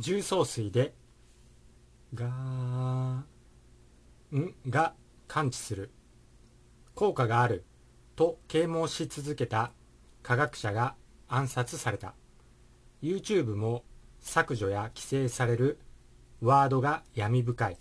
重曹水でがんが感知する。効果がある。と啓蒙し続けた。科学者が暗殺された。YouTube も削除や規制される。ワードが闇深い。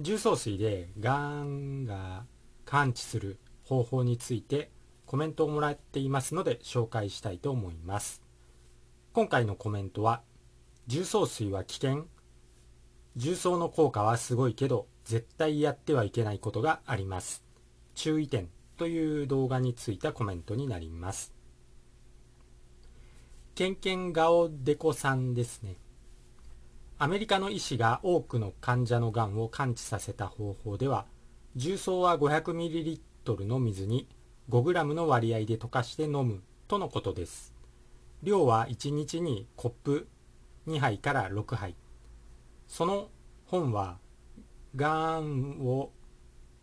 重曹水でがんが感知する方法についてコメントをもらっていますので紹介したいと思います。今回のコメントは重曹水は危険。重曹の効果はすごいけど絶対やってはいけないことがあります。注意点という動画についたコメントになります。ケンケンガオデコさんですね。アメリカの医師が多くの患者のがんを完治させた方法では重曹は 500ml の水に 5g の割合で溶かして飲むとのことです。量は1日にコップ2杯から6杯。その本はがんを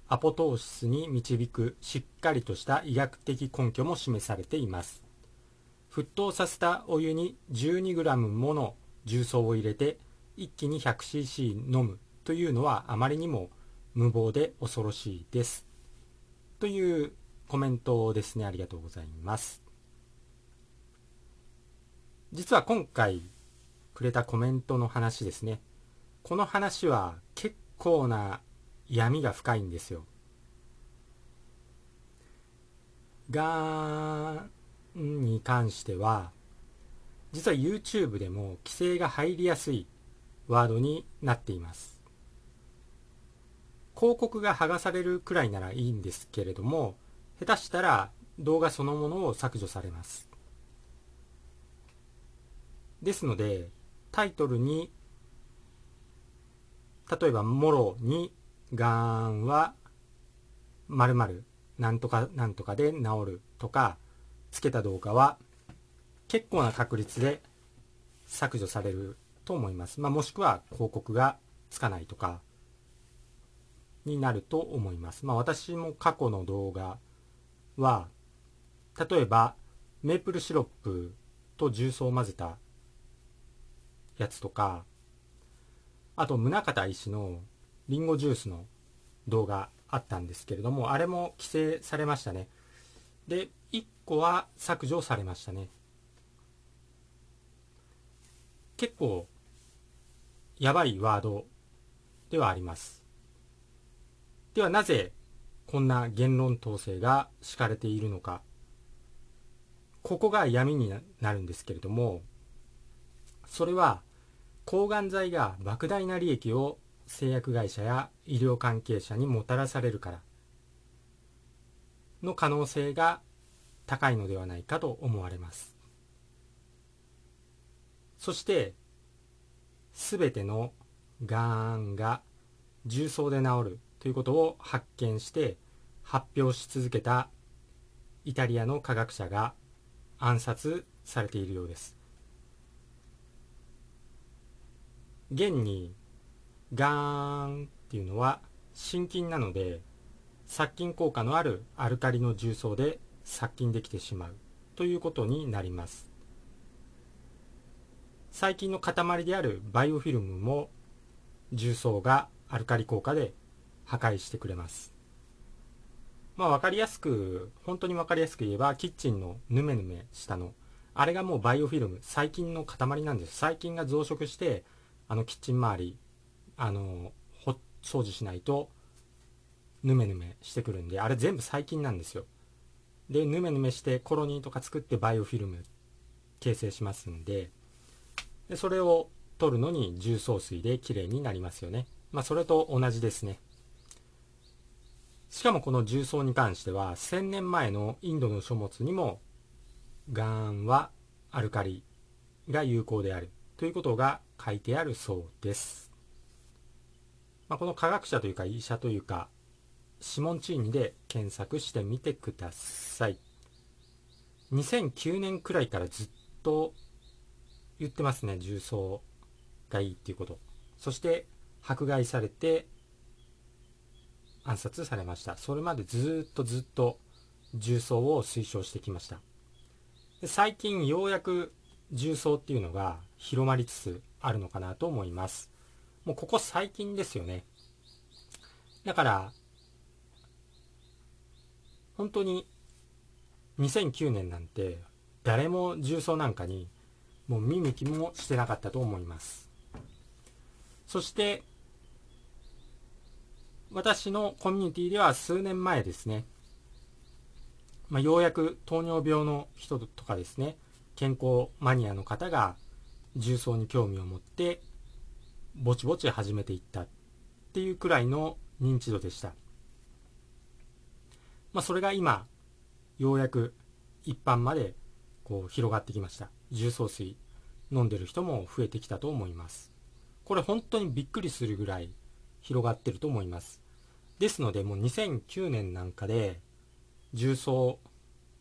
アポトーシスに導くしっかりとした医学的根拠も示されています。沸騰させたお湯に 12g もの重曹を入れて一気に 100cc 飲むというのはあまりにも無謀で恐ろしいです。というコメントですね。ありがとうございます。実は今回くれたコメントの話ですね。この話は結構な闇が深いんですよ。がんに関しては実は YouTube でも規制が入りやすいワードになっています。広告が剥がされるくらいならいいんですけれども下手したら動画そのものを削除されます。ですのでタイトルに例えば「もろにがんは〇〇なんとかなんとかで治る」とかつけた動画は結構な確率で削除されると思います、まあ、もしくは広告がつかないとかになると思います、まあ、私も過去の動画は例えばメープルシロップと重曹を混ぜたやつとかあと宗像医師のリンゴジュースの動画あったんですけれどもあれも規制されましたね。で1個は削除されましたね。結構やばいワードではあります。ではなぜこんな言論統制が敷かれているのか。ここが闇になるんですけれどもそれは抗がん剤が莫大な利益を製薬会社や医療関係者にもたらされるからの可能性が高いのではないかと思われます。そして全てのがんが重曹で治るということを発見して発表し続けたイタリアの科学者が暗殺されているようです。現にがんっていうのは心筋なので殺菌効果のあるアルカリの重曹で殺菌できてしまうということになります。細菌の塊であるバイオフィルムも重曹がアルカリ効果で破壊してくれます。まあ分かりやすく本当に分かりやすく言えばキッチンのヌメヌメしたの。あれがもうバイオフィルム。細菌の塊なんです。細菌が増殖してあのキッチン周りあの掃除しないとヌメヌメしてくるんであれ全部細菌なんですよ。でヌメヌメしてコロニーとか作ってバイオフィルム形成しますんででそれを取るのに重曹水できれいになりますよね。まあそれと同じですね。しかもこの重曹に関しては1000年前のインドの書物にもがんはアルカリが有効であるということが書いてあるそうです、まあ、この科学者というか医者というかシモンチーニで検索してみてください。2009年くらいからずっと言ってますね重曹がいいっていうこと。そして迫害されて暗殺されました。それまでずっとずっと重曹を推奨してきました。最近ようやく重曹っていうのが広まりつつあるのかなと思います。もうここ最近ですよね。だから本当に2009年なんて誰も重曹なんかにもう見向きもしてなかったと思います。そして私のコミュニティでは数年前ですね、まあ、ようやく糖尿病の人とかですね。健康マニアの方が重曹に興味を持ってぼちぼち始めていったっていうくらいの認知度でした、まあ、それが今ようやく一般までこう広がってきました。重曹水飲んでる人も増えてきたと思います。これ本当にびっくりするぐらい広がってると思います。ですのでもう2009年なんかで重曹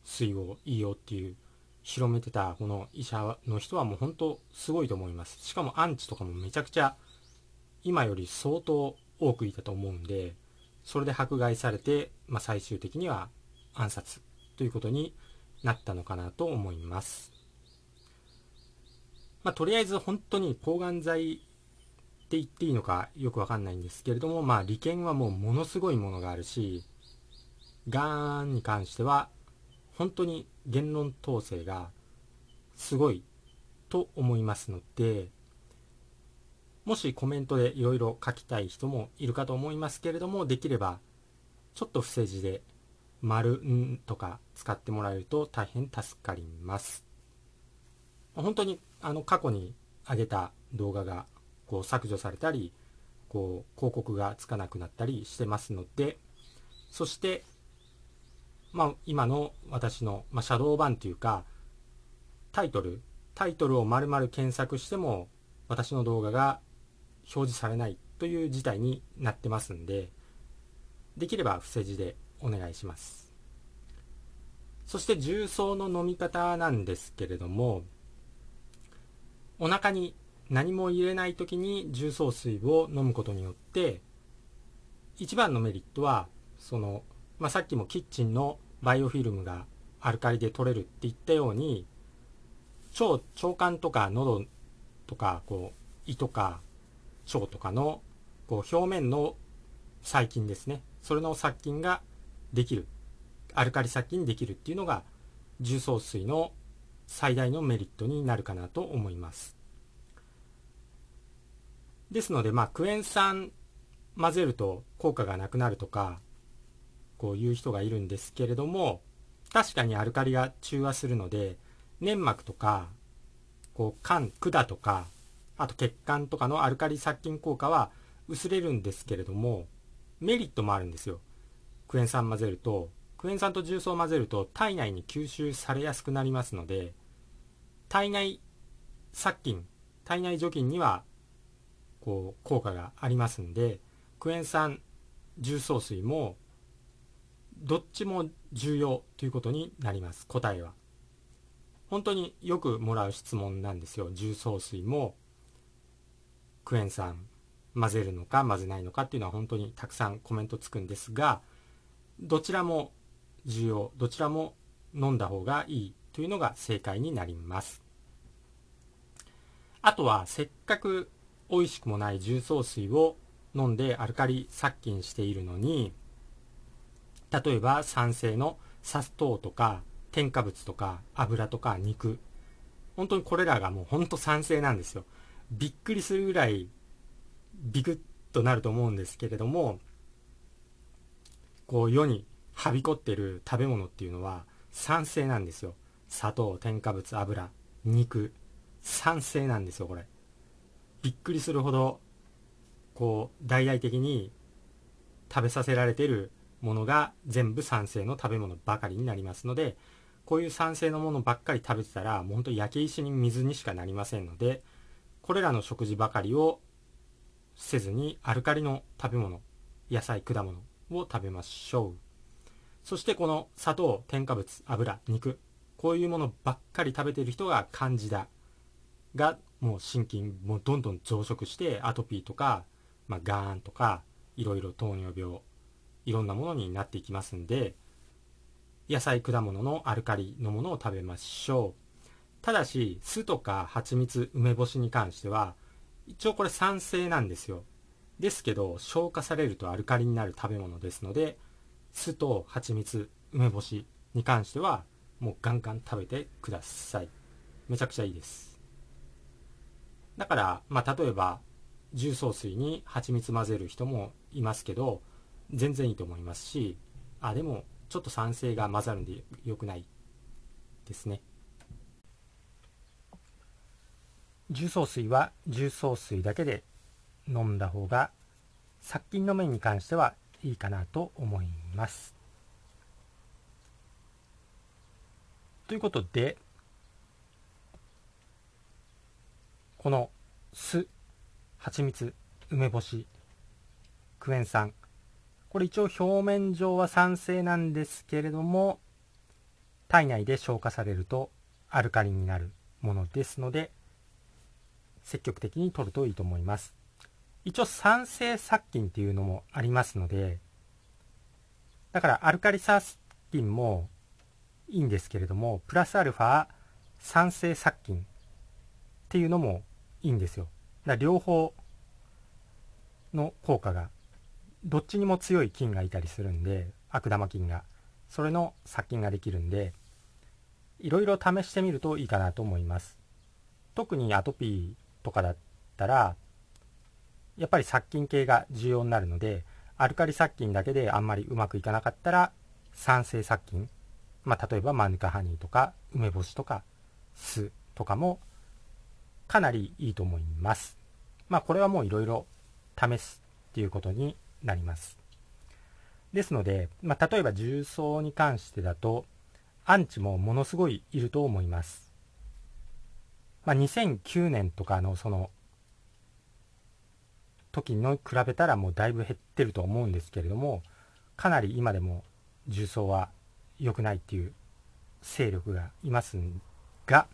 水をいいよっていう広めてたこの医者の人はもう本当すごいと思いますしかもアンチとかもめちゃくちゃ今より相当多くいたと思うんでそれで迫害されて、まあ、最終的には暗殺ということになったのかなと思います。まあ、とりあえず本当に抗がん剤って言っていいのかよくわかんないんですけれども、まあ、利権はもうものすごいものがあるし、がんに関しては本当に言論統制がすごいと思いますので、もしコメントでいろいろ書きたい人もいるかと思いますけれども、できればちょっと不正字で丸んとか使ってもらえると大変助かります。本当にあの過去に上げた動画がこう削除されたり、こう広告がつかなくなったりしてますので、そして、まあ、今の私の、まあ、シャドー版というか、タイトル、タイトルを丸々検索しても私の動画が表示されないという事態になってますんで、できれば伏せ字でお願いします。そして重曹の飲み方なんですけれども、お腹に何も入れない時に重曹水を飲むことによって、一番のメリットは、その、まあ、さっきもキッチンのバイオフィルムがアルカリで取れるって言ったように、腸、腸管とか喉とか、こう、胃とか腸とかのこう表面の細菌ですね。それの殺菌ができるアルカリ殺菌できるっていうのが重曹水の最大のメリットになるかなと思いますですのでまあクエン酸混ぜると効果がなくなるとかこういう人がいるんですけれども確かにアルカリが中和するので粘膜とかこう管管とかあと血管とかのアルカリ殺菌効果は薄れるんですけれどもメリットもあるんですよ。クエン酸混ぜるとクエン酸と重曹を混ぜると体内に吸収されやすくなりますので体内殺菌体内除菌にはこう効果がありますんでクエン酸重曹水もどっちも重要ということになります答えは。本当によくもらう質問なんですよ。重曹水もクエン酸混ぜるのか混ぜないのかっていうのは本当にたくさんコメントつくんですがどちらも重要どちらも飲んだ方がいいというのが正解になります。あとはせっかく美味しくもない重曹水を飲んでアルカリ殺菌しているのに例えば酸性の砂糖とか添加物とか油とか肉。本当にこれらがもう本当酸性なんですよ。びっくりするぐらいビクッとなると思うんですけれどもこう世にはびこってる食べ物っていうのは酸性なんですよ。砂糖添加物油肉。酸性なんですよこれ。びっくりするほどこう大々的に食べさせられてるものが全部酸性の食べ物ばかりになりますのでこういう酸性のものばっかり食べてたらもうほんと焼け石に水にしかなりませんのでこれらの食事ばかりをせずにアルカリの食べ物野菜果物を食べましょう。そしてこの砂糖添加物油肉こういうものばっかり食べてる人がカンジダがもう心筋もどんどん増殖してアトピーとか、まあ、ガーンとかいろいろ糖尿病いろんなものになっていきますんで野菜果物のアルカリのものを食べましょう。ただし酢とか蜂蜜梅干しに関しては一応これ酸性なんですよ。ですけど消化されるとアルカリになる食べ物ですので酢と蜂蜜梅干しに関してはもうガンガン食べてください。めちゃくちゃいいです。だからまあ例えば重曹水に蜂蜜混ぜる人もいますけど全然いいと思いますしあでもちょっと酸性が混ざるんで良くないですね。重曹水は重曹水だけで飲んだ方が殺菌の面に関してはいいかなと思います。ということでこの酢蜂蜜梅干しクエン酸。これ一応表面上は酸性なんですけれども体内で消化されるとアルカリになるものですので積極的に摂るといいと思います。一応酸性殺菌っていうのもありますのでだからアルカリ殺菌もいいんですけれどもプラスアルファ酸性殺菌っていうのもいいんですよ。だ両方の効果がどっちにも強い菌がいたりするんで悪玉菌が。それの殺菌ができるんでいろいろ試してみるといいかなと思います。特にアトピーとかだったらやっぱり殺菌系が重要になるのでアルカリ殺菌だけであんまりうまくいかなかったら酸性殺菌。まあ例えばマヌカハニーとか梅干しとか酢とかもかなりいいと思いますまあこれはもういろいろ試すっていうことになります。ですので、まあ、例えば重曹に関してだと、アンチもものすごいいると思います。まあ、2009年とかのその時の比べたらもうだいぶ減ってると思うんですけれども、かなり今でも重曹は良くないっていう勢力がいますが、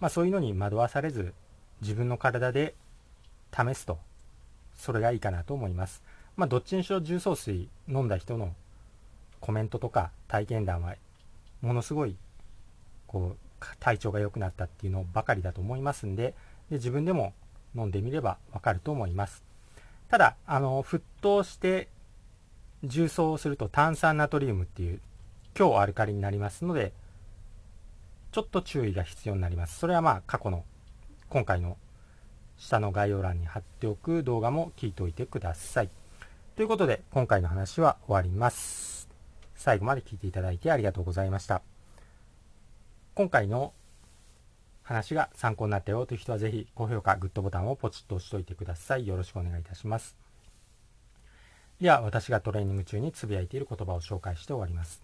まあ、そういうのに惑わされず自分の体で試すとそれがいいかなと思います。まあ、どっちにしろ重曹水飲んだ人のコメントとか体験談はものすごいこう体調が良くなったっていうのばかりだと思いますんでで自分でも飲んでみればわかると思いますただあの沸騰して重曹をすると炭酸ナトリウムっていう強アルカリになりますのでちょっと注意が必要になりますそれはまあ過去の今回の下の概要欄に貼っておく動画も聞いておいてくださいということで、今回の話は終わります。最後まで聞いていただいてありがとうございました。今回の話が参考になったよという人はぜひ高評価、グッドボタンをポチッと押しておいてください。よろしくお願いいたします。では、私がトレーニング中につぶやいている言葉を紹介して終わります。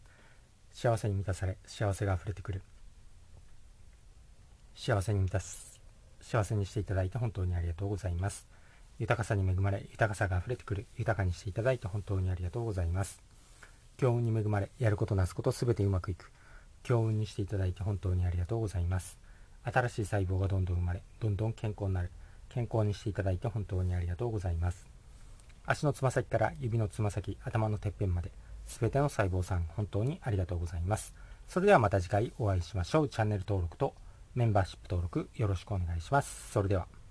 幸せに満たされ、幸せが溢れてくる。幸せに満たす。幸せにしていただいて本当にありがとうございます。豊かさに恵まれ、豊かさが溢れてくる、豊かにしていただいて本当にありがとうございます。強運に恵まれ、やることなすことすべてうまくいく。強運にしていただいて本当にありがとうございます。新しい細胞がどんどん生まれ、どんどん健康になる。健康にしていただいて本当にありがとうございます。足のつま先から指のつま先、頭のてっぺんまで、すべての細胞さん、本当にありがとうございます。それではまた次回お会いしましょう。チャンネル登録とメンバーシップ登録よろしくお願いします。それでは。